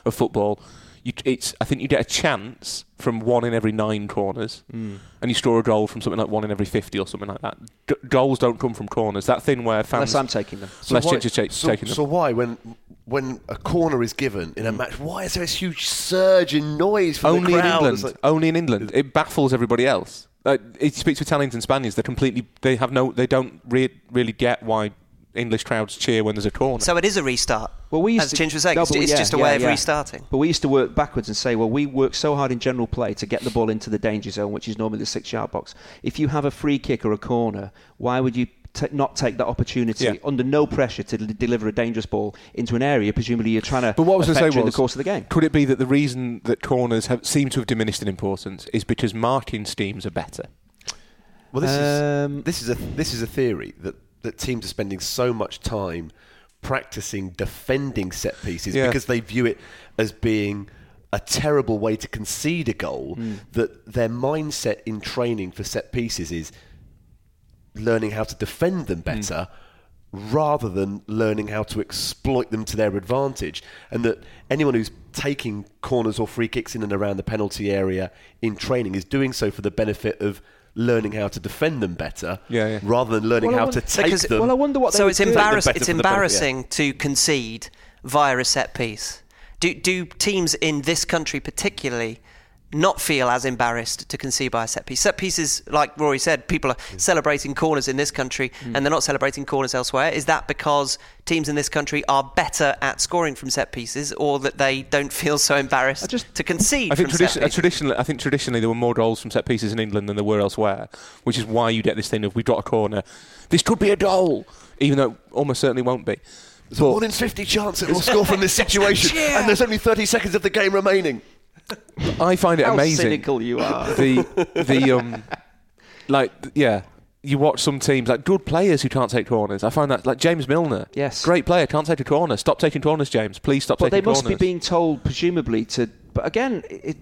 of football. You, it's, I think you get a chance from one in every nine corners, and you score a goal from something like one in every 50 or something like that. G- goals don't come from corners. That thing where fans. Unless I'm taking them. Unless why, Ginger's ta- so, taking them. so why, when when a corner is given in a match, why is there this huge surge in noise from only the in? England. Like- only in England. It baffles everybody else. Uh, it speaks to Italians and Spaniards. They're completely. They have no. They don't re- really get why English crowds cheer when there's a corner. So it is a restart. Well, we used as to, Ginge was saying, No, it's, it's yeah, just a yeah, way of yeah. restarting. But we used to work backwards and say, well, we work so hard in general play to get the ball into the danger zone, which is normally the six-yard box. If you have a free kick or a corner, why would you t- not take that opportunity Yeah. under no pressure to d- deliver a dangerous ball into an area? Presumably, you're trying to. But what was going affect to say during was, the course of the game. could it be that the reason that corners have seem to have diminished in importance is because marking schemes are better? Well, this Um, is this is a this is a theory that that teams are spending so much time practicing defending set pieces Yeah. because they view it as being a terrible way to concede a goal Hmm. that their mindset in training for set pieces is learning how to defend them better rather than learning how to exploit them to their advantage. And that anyone who's taking corners or free kicks in and around the penalty area in training is doing so for the benefit of learning how to defend them better Yeah, yeah. rather than learning Well, how wonder- to take Because- them. Well, I wonder what so it's do. embarrass- it's for the benefit, embarrassing to concede via a set piece. Do do teams in this country particularly not feel as embarrassed to concede by a set piece? Set pieces, like Rory said, people are celebrating corners in this country Hmm. and they're not celebrating corners elsewhere. Is that because teams in this country are better at scoring from set pieces, or that they don't feel so embarrassed I just- to concede I think from tradi- set uh, traditionally, I think traditionally there were more goals from set pieces in England than there were elsewhere, which is why you get this thing of we've got a corner, this could be a goal, even though it almost certainly won't be. There's a 1 in 50 chance it will score from this [laughs] situation, and there's only 30 seconds of the game remaining. I find it How amazing. cynical you are. the the um like yeah you watch some teams like good players who can't take corners. I find that like James Milner, Yes. great player, can't take a corner. Stop taking corners, James. Please stop But they taking must be being told, presumably, to. But again, it,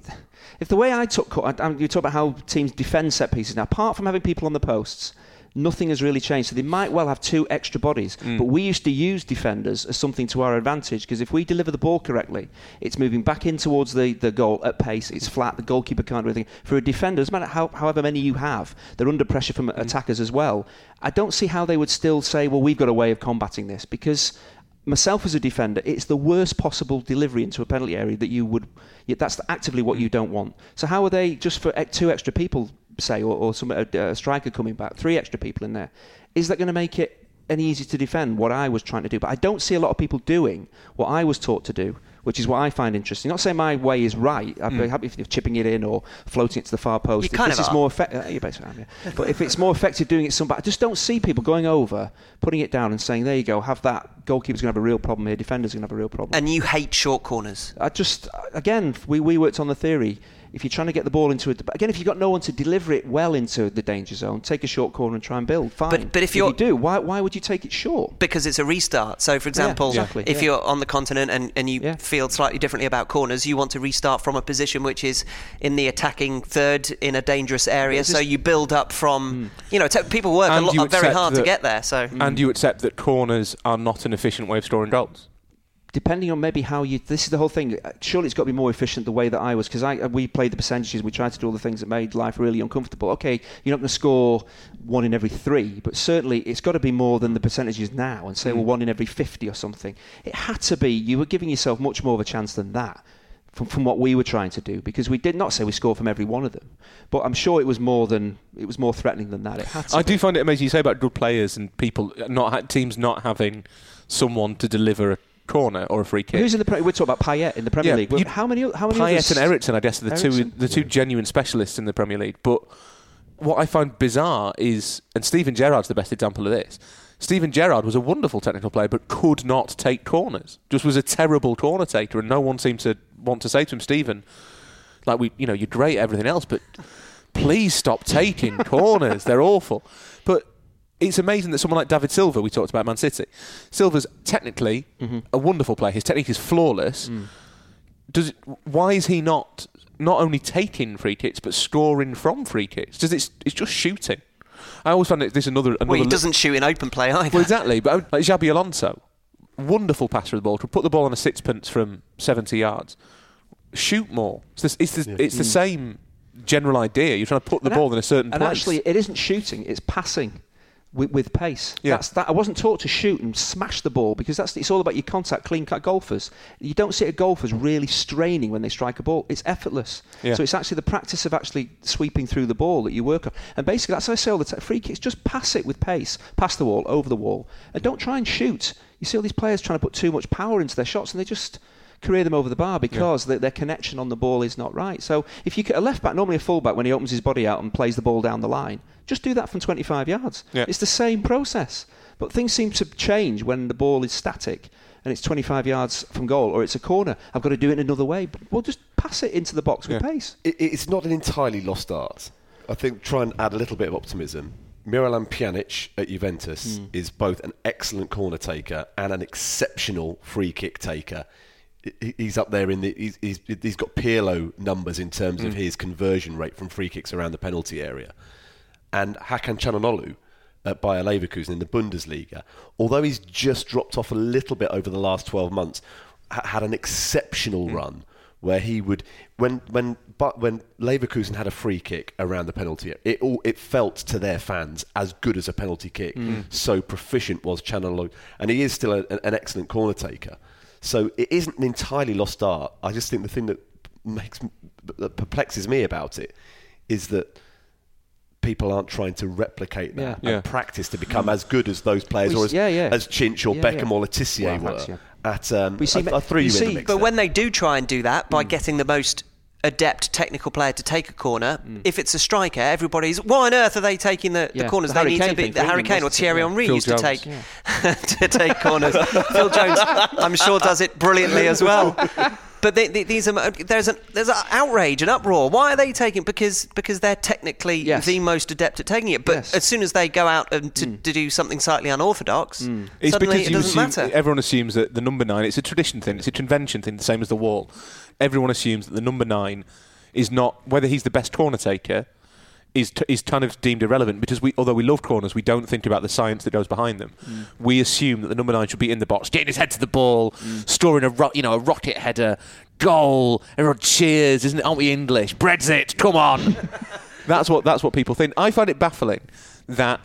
if the way I took, co- I- I- you talk about how teams defend set pieces now. Apart from having people on the posts, nothing has really changed. So they might well have two extra bodies. Mm. But we used to use defenders as something to our advantage because if we deliver the ball correctly, it's moving back in towards the, the goal at pace. It's flat. The goalkeeper can't do anything. For a defender, doesn't matter how, however many you have, they're under pressure from Mm. attackers as well. I don't see how they would still say, well, we've got a way of combating this because myself as a defender, it's the worst possible delivery into a penalty area that you would. That's actively what you don't want. So how are they just for two extra people, say, or, or some a, a striker coming back, three extra people in there? Is that going to make it any easier to defend what I was trying to do? But I don't see a lot of people doing what I was taught to do. Which is what I find interesting. Not saying my way is right. I'd be hmm. happy if you're chipping it in or floating it to the far post. You if kind this of is are. more effective, uh, you basically am, yeah. But if it's more effective doing it some, but I just don't see people going over, putting it down, and saying, "There you go, have that." Goalkeeper's going to have a real problem here. Defender's going to have a real problem. and you hate short corners. I just again we, we worked on the theory. If you're trying to get the ball into it, again, if you've got no one to deliver it well into the danger zone, take a short corner and try and build. Fine. But- but if you you're- do, why why would you take it short? because it's a restart. So, for example, exactly, if yeah. you're on the continent and, and you Yeah. feel slightly differently about corners, you want to restart from a position which is in the attacking third in a dangerous area. It's So you build up from, hmm. you know, t- people work a lot, you very accept hard to get there. So and you accept that corners are not an efficient way of scoring goals. Depending on maybe how you this is the whole thing. Surely it's got to be more efficient the way that I was because I we played the percentages we tried to do all the things that made life really uncomfortable. Okay you're not going to score one in every three but certainly it's got to be more than the percentages now and say well mm. one in every 50 or something. It had to be you were giving yourself much more of a chance than that from, from what we were trying to do because we did not say we scored from every one of them. But I'm sure it was more than it was more threatening than that. It had to I be. do find it amazing you say about good players and people not teams not having someone to deliver a corner or a free kick. who's in the Pre- we're talking about Payet in the Premier Yeah, League you- how many how many Payet others- and Eriksen, I guess, are the two the two genuine specialists in the Premier League. But what I find bizarre is, and Steven Gerrard's the best example of this. Steven Gerrard was a wonderful technical player, but could not take corners. Just was a terrible corner taker, and no one seemed to want to say to him, Steven, like we, you know, you're great at everything else, but please stop taking [laughs] corners. They're awful. But it's amazing that someone like David Silva, we talked about Man City, Silva's technically mm-hmm. a wonderful player. His technique is flawless. Mm. Does it, why is he not not only taking free kicks but scoring from free kicks? Does it's it's just shooting? I always find that this another another well, he doesn't shoot in open play either. well, exactly. But uh, like Xabi Alonso, wonderful passer of the ball. Could put the ball on a sixpence from 70 yards. Shoot more. It's the, it's the, it's the mm. same general idea. You're trying to put the And ball a- in a certain and place. actually, it isn't shooting; it's passing with, with pace. Yeah. That's that. I wasn't taught to shoot and smash the ball because that's it's all about your contact, clean cut golfers. You don't see a golfers really straining when they strike a ball. It's effortless. Yeah. So it's actually the practice of actually sweeping through the ball that you work on. And basically, that's what I say all the time. Free kicks, just pass it with pace, pass the wall, over the wall, and don't try and shoot. You see all these players trying to put too much power into their shots, and they just career them over the bar because their, their connection on the ball is not right. So if you get a left back, normally a full back, when he opens his body out and plays the ball down the line, just do that from 25 yards. Yeah. It's the same process. But things seem to change when the ball is static and it's 25 yards from goal or it's a corner. I've got to do it another way. Well, just pass it into the box with Yeah. pace. it, it's not an entirely lost art. I think try and add a little bit of optimism. Miralem Pjanic at Juventus hmm. is both an excellent corner taker and an exceptional free kick taker. He- he's up there in the he's, he's, he's got Pirlo numbers in terms of hmm. his conversion rate from free kicks around the penalty area, and Hakan Çalhanoğlu at Bayer Leverkusen in the Bundesliga, although he's just dropped off a little bit over the last twelve months, ha- had an exceptional hmm. run where he would when when but when Leverkusen had a free kick around the penalty area, it all it felt to their fans as good as a penalty kick. Hmm. So proficient was Çalhanoğlu, and he is still a, an excellent corner taker. So it isn't an entirely lost art. I just think the thing that makes that perplexes me about it is that people aren't trying to replicate that Yeah. and Yeah. practice to become as good as those players We or as, yeah, yeah. as Chinch or Yeah, Beckham yeah. or Le Tissier Well, were thanks, yeah. at um, We see I, I threw you you, in see- the mix But there. when they do try and do that by getting the most adept technical player to take a corner, Hmm. if it's a striker, everybody's why on earth are they taking the, Yeah, the corners? the they Harry need Kane to be the Kane or? Thierry Henry Phil used Jones. to [laughs] take to take corners. [laughs] Phil Jones, I'm sure, does it brilliantly as well. [laughs] But they, they, these are there's an there's an outrage, an uproar. Why are they taking? Because because they're technically Yes. the most adept at taking it. But Yes. as soon as they go out and to, hmm. to do something slightly unorthodox, hmm. It's suddenly because it doesn't assume, matter. everyone assumes that the number nine, it's a tradition thing, it's a convention thing, the same as the wall. Everyone assumes that the number nine is not, whether he's the best corner taker, is, t- is kind of deemed irrelevant because we, although we love corners, we don't think about the science that goes behind them. Mm. We assume that the number nine should be in the box, getting his head to the ball, mm. scoring a ro- you know a rocket header, goal. Everyone cheers, isn't it? Aren't we English? Brexit, come on. [laughs] that's what that's what people think. I find it baffling that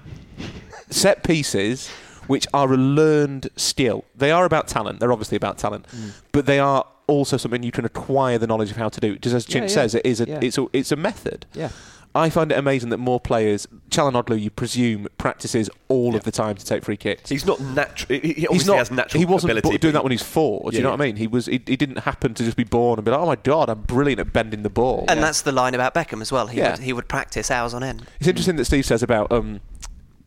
set pieces which are a learned skill. They are about talent. They're obviously about talent, mm. but they are also something you can acquire the knowledge of how to do. Just as Yeah, yeah. says, it is a Yeah. it's a it's a method. Yeah. I find it amazing that more players, Çalhanoğlu, you presume, practices all of the time to take free kicks. He's not natural. He, he He's obviously not. has natural he wasn't ability. bu- doing that when he's four. Do Yeah, you know yeah. what I mean? He was. He, he didn't happen to just be born and be like, "Oh my god, I'm brilliant at bending the ball." And that's the line about Beckham as well. He, Yeah. would, he would practice hours on end. It's interesting that Steve says about um,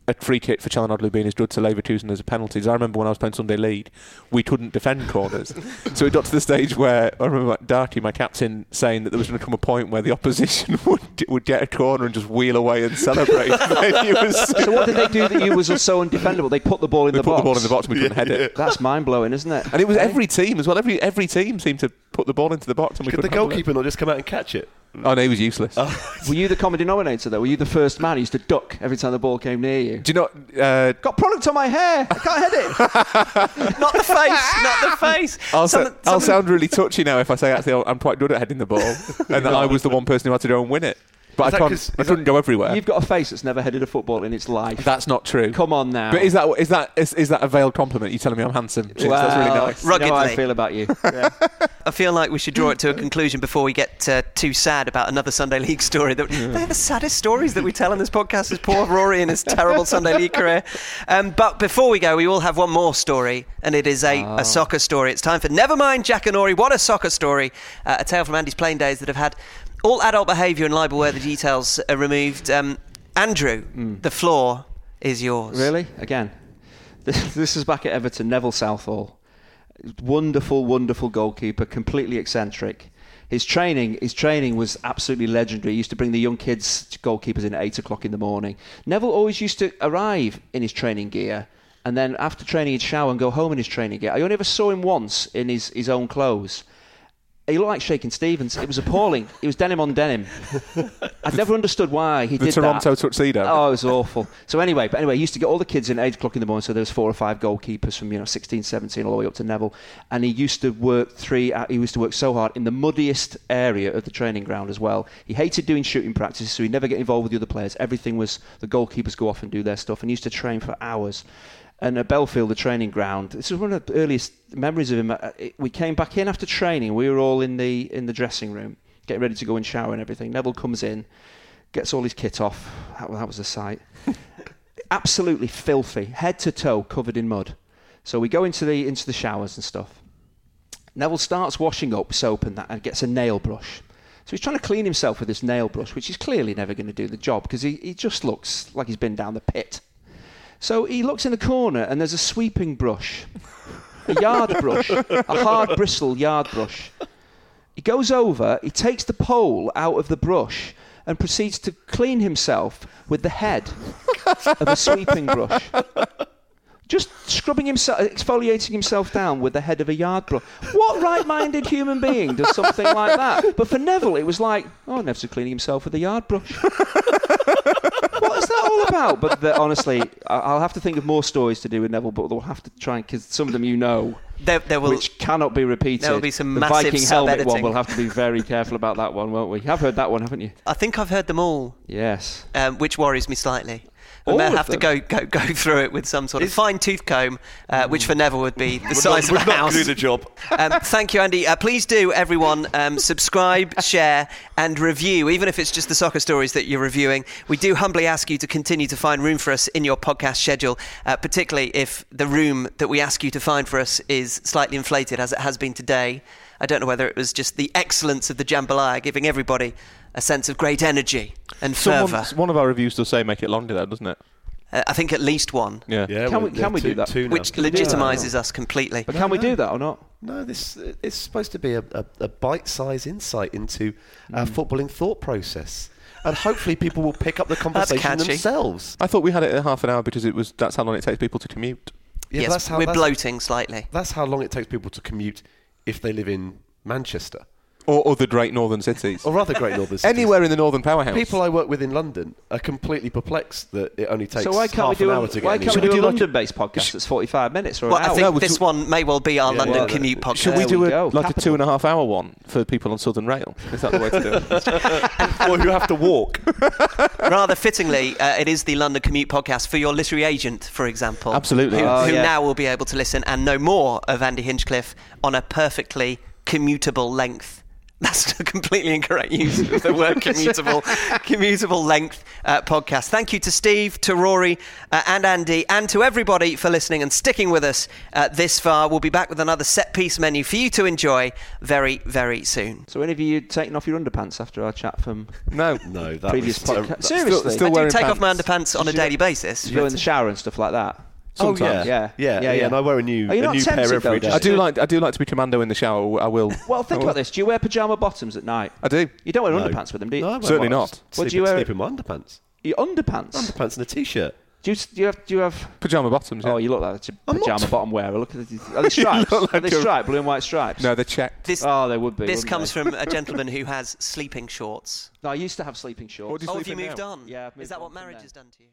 a free kick for Çalhanoğlu being as good to Leverkusen as a penalty. I remember when I was playing Sunday League, we couldn't defend corners. [laughs] so it got to the stage where I remember Darty, my captain, saying that there was going to come a point where the opposition [laughs] would would get a corner and just wheel away and celebrate. [laughs] And was- So what did they do that you was so undefendable? They put the ball in they the put box. the ball in the box and we couldn't head it. That's mind blowing, isn't it? And it was every team as well. Every every team seemed to put the ball into the box and we Could the couldn't handle goalkeeper not just come out and catch it? Oh no, he was useless. [laughs] Were you the common denominator though? Were you the first man who used to duck every time the ball came near you? Do you not? Uh, Got product on my hair. I can't head it. [laughs] Not the face, not the face. I'll, Some- sa- I'll sound really touchy now if I say actually I'm quite good at heading the ball, [laughs] and that I was the one person who had to go and win it. But Is I can't. 'cause- I couldn't go everywhere. You've got a face that's never headed a football in its life. That's not true. Come on now. But is that is that is, is that a veiled compliment? You telling me I'm handsome? Chicks? That's really Well, nice. You know how I feel about you. [laughs] Yeah. I feel like we should draw it to a conclusion before we get uh, too sad about another Sunday League story. That They're the saddest stories that we tell on this podcast is poor Rory and his terrible Sunday League career. Um, but before we go, we all have one more story, and it is a, a soccer story. It's time for never mind Jackanory. What a soccer story! Uh, a tale from Andy's playing days that have had all adult behaviour and libel where the details are removed. Um, Andrew, the floor is yours. Really? Again? [laughs] This, this is back at Everton, Neville Southall. Wonderful, wonderful goalkeeper, completely eccentric. His training, his training was absolutely legendary. He used to bring the young kids goalkeepers in at eight o'clock in the morning. Neville always used to arrive in his training gear, and then after training, he'd shower and go home in his training gear. I only ever saw him once in his, his own clothes. He looked like Shakin' Stevens. It was appalling. It was denim on denim. I've never understood why he The did Toronto that. tuxedo. Oh, it was awful. So anyway, but anyway, he used to get all the kids in at 8 o'clock in the morning, so there was four or five goalkeepers from, you know, 16, 17, all the way up to Neville. And he used to work three, uh, he used to work so hard in the muddiest area of the training ground as well. He hated doing shooting practices, so he'd never get involved with the other players. Everything was, the goalkeepers go off and do their stuff, and he used to train for hours. And at Bellefield, the training ground, this is one of the earliest memories of him. Uh, We came back in after training. We were all in the in the dressing room, getting ready to go and shower and everything. Neville comes in, gets all his kit off. That, that was a sight. [laughs] Absolutely filthy, head to toe, covered in mud. So we go into the into the showers and stuff. Neville starts washing up soap and that, and gets a nail brush. So he's trying to clean himself with this nail brush, which is clearly never going to do the job because he, he just looks like he's been down the pit. So he looks in the corner and there's a sweeping brush, a yard brush, a hard bristle yard brush. He goes over, he takes the pole out of the brush and proceeds to clean himself with the head of a sweeping brush. Just scrubbing himself, exfoliating himself down with the head of a yard brush. What right-minded human being does something like that? But for Neville, it was like, oh, Neville's cleaning himself with a yard brush. [laughs] what is that all about? But the, honestly, I'll have to think of more stories to do with Neville, but we'll have to try and because some of them you know, There, there will. which cannot be repeated. there will be some the massive Viking helmet one. We'll have to be very careful about that one, won't we? You've heard that one, haven't you? I think I've heard them all, Yes. um, which worries me slightly. All may have to go, go go through it with some sort of fine tooth comb, uh, which for Neville would be the size would of a not house. do the job. [laughs] um, thank you, Andy. Uh, please do, everyone, um, subscribe, [laughs] share, and review, even if it's just the soccer stories that you're reviewing. We do humbly ask you to continue to find room for us in your podcast schedule, uh, particularly if the room that we ask you to find for us is slightly inflated, as it has been today. I don't know whether it was just the excellence of the jambalaya giving everybody a sense of great energy and Someone, fervour. one of our reviews does say make it longer, though, doesn't it? Uh, I think at least one, Yeah. Yeah, Can we- can we two- do that? two now. which Can we do that? legitimises us completely. But can we do that or not? No, this it's supposed to be a, a, a bite-sized insight into our Mm. footballing thought process, and hopefully people will pick up the [laughs] conversation catchy. themselves. I thought we had it at half an hour because it was that's how long it takes people to commute. Yeah, yes, that's how we're that's, bloating slightly. that's how long it takes people to commute if they live in Manchester Or other great northern cities. or other great northern cities. Anywhere in the northern powerhouse. People I work with in London are completely perplexed that it only takes So why can't we half do an a, hour to get why can't we do a do like a- London-based podcast that's 45 minutes or Well, an I hour? think No, this one may well be our Yeah, London well, commute podcast. Should we do we a, go. like a two and a half hour one for people on Southern Rail? Is that the way to do it? [laughs] or who have to walk. [laughs] Rather fittingly, uh, it is the London Commute podcast for your literary agent, for example. Absolutely. Who, Oh, who yeah. now will be able to listen and know more of Andy Hinchcliffe on a perfectly commutable length. That's a completely incorrect use of the word commutable, [laughs] commutable length uh, podcast. Thank you to Steve, to Rory, uh, and Andy, and to everybody for listening and sticking with us uh, this far. We'll be back with another set piece menu for you to enjoy very, very soon. So any of you taking off your underpants after our chat from No. No, that previous podcast? ter- Seriously? still I do wearing take off my underpants on a Did you- daily basis. you go in the shower and stuff like that? Oh yeah. Yeah. yeah, Yeah, yeah, yeah. And I wear a new, Are you a not new pair tempted, every though, day. I do like I do like to be commando in the shower. I will. Well, think [laughs] about this. Do you wear pajama bottoms at night? I do. You don't wear No. underpants with them, do you? No, I wear Certainly my- not. Sleep, What do you wear- sleep in my underpants. Your underpants? Underpants and a t-shirt. do, you, do you have? Do you have? Pajama bottoms. Yeah. Oh, you look like a I'm not. pajama bottom wearer. Look at the. Are they [laughs] stripes? look are they a- striped? Blue and white stripes? no, they're checked. This, Oh, they would be. this comes they? from a [laughs] gentleman who has sleeping shorts. No, I used to have sleeping What shorts. do you Oh, have you in moved now? on? Yeah, I've moved Is that on what marriage has done to you?